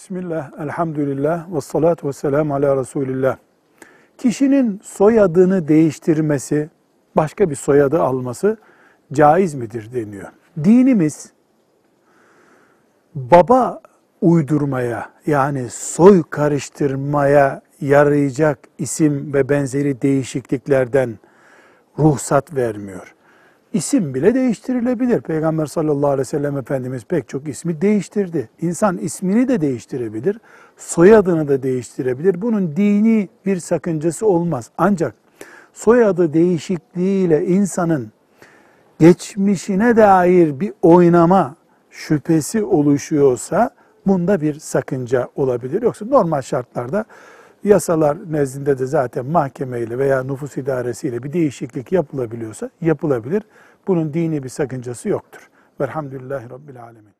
Bismillah, elhamdülillah, ve salatu ve selamu ala Resulillah. Kişinin soyadını değiştirmesi, başka bir soyadı alması caiz midir deniyor. Dinimiz baba uydurmaya yani soy karıştırmaya yarayacak isim ve benzeri değişikliklerden ruhsat vermiyor. İsim bile değiştirilebilir. Peygamber sallallahu aleyhi ve sellem Efendimiz pek çok ismi değiştirdi. İnsan ismini de değiştirebilir, soyadını da değiştirebilir. Bunun dini bir sakıncası olmaz. Ancak soyadı değişikliğiyle insanın geçmişine dair bir oynama şüphesi oluşuyorsa bunda bir sakınca olabilir. Yoksa normal şartlarda yasalar nezdinde de zaten mahkemeyle veya nüfus idaresiyle bir değişiklik yapılabiliyorsa yapılabilir. Bunun dini bir sakıncası yoktur. Velhamdülillahi Rabbil Alemin.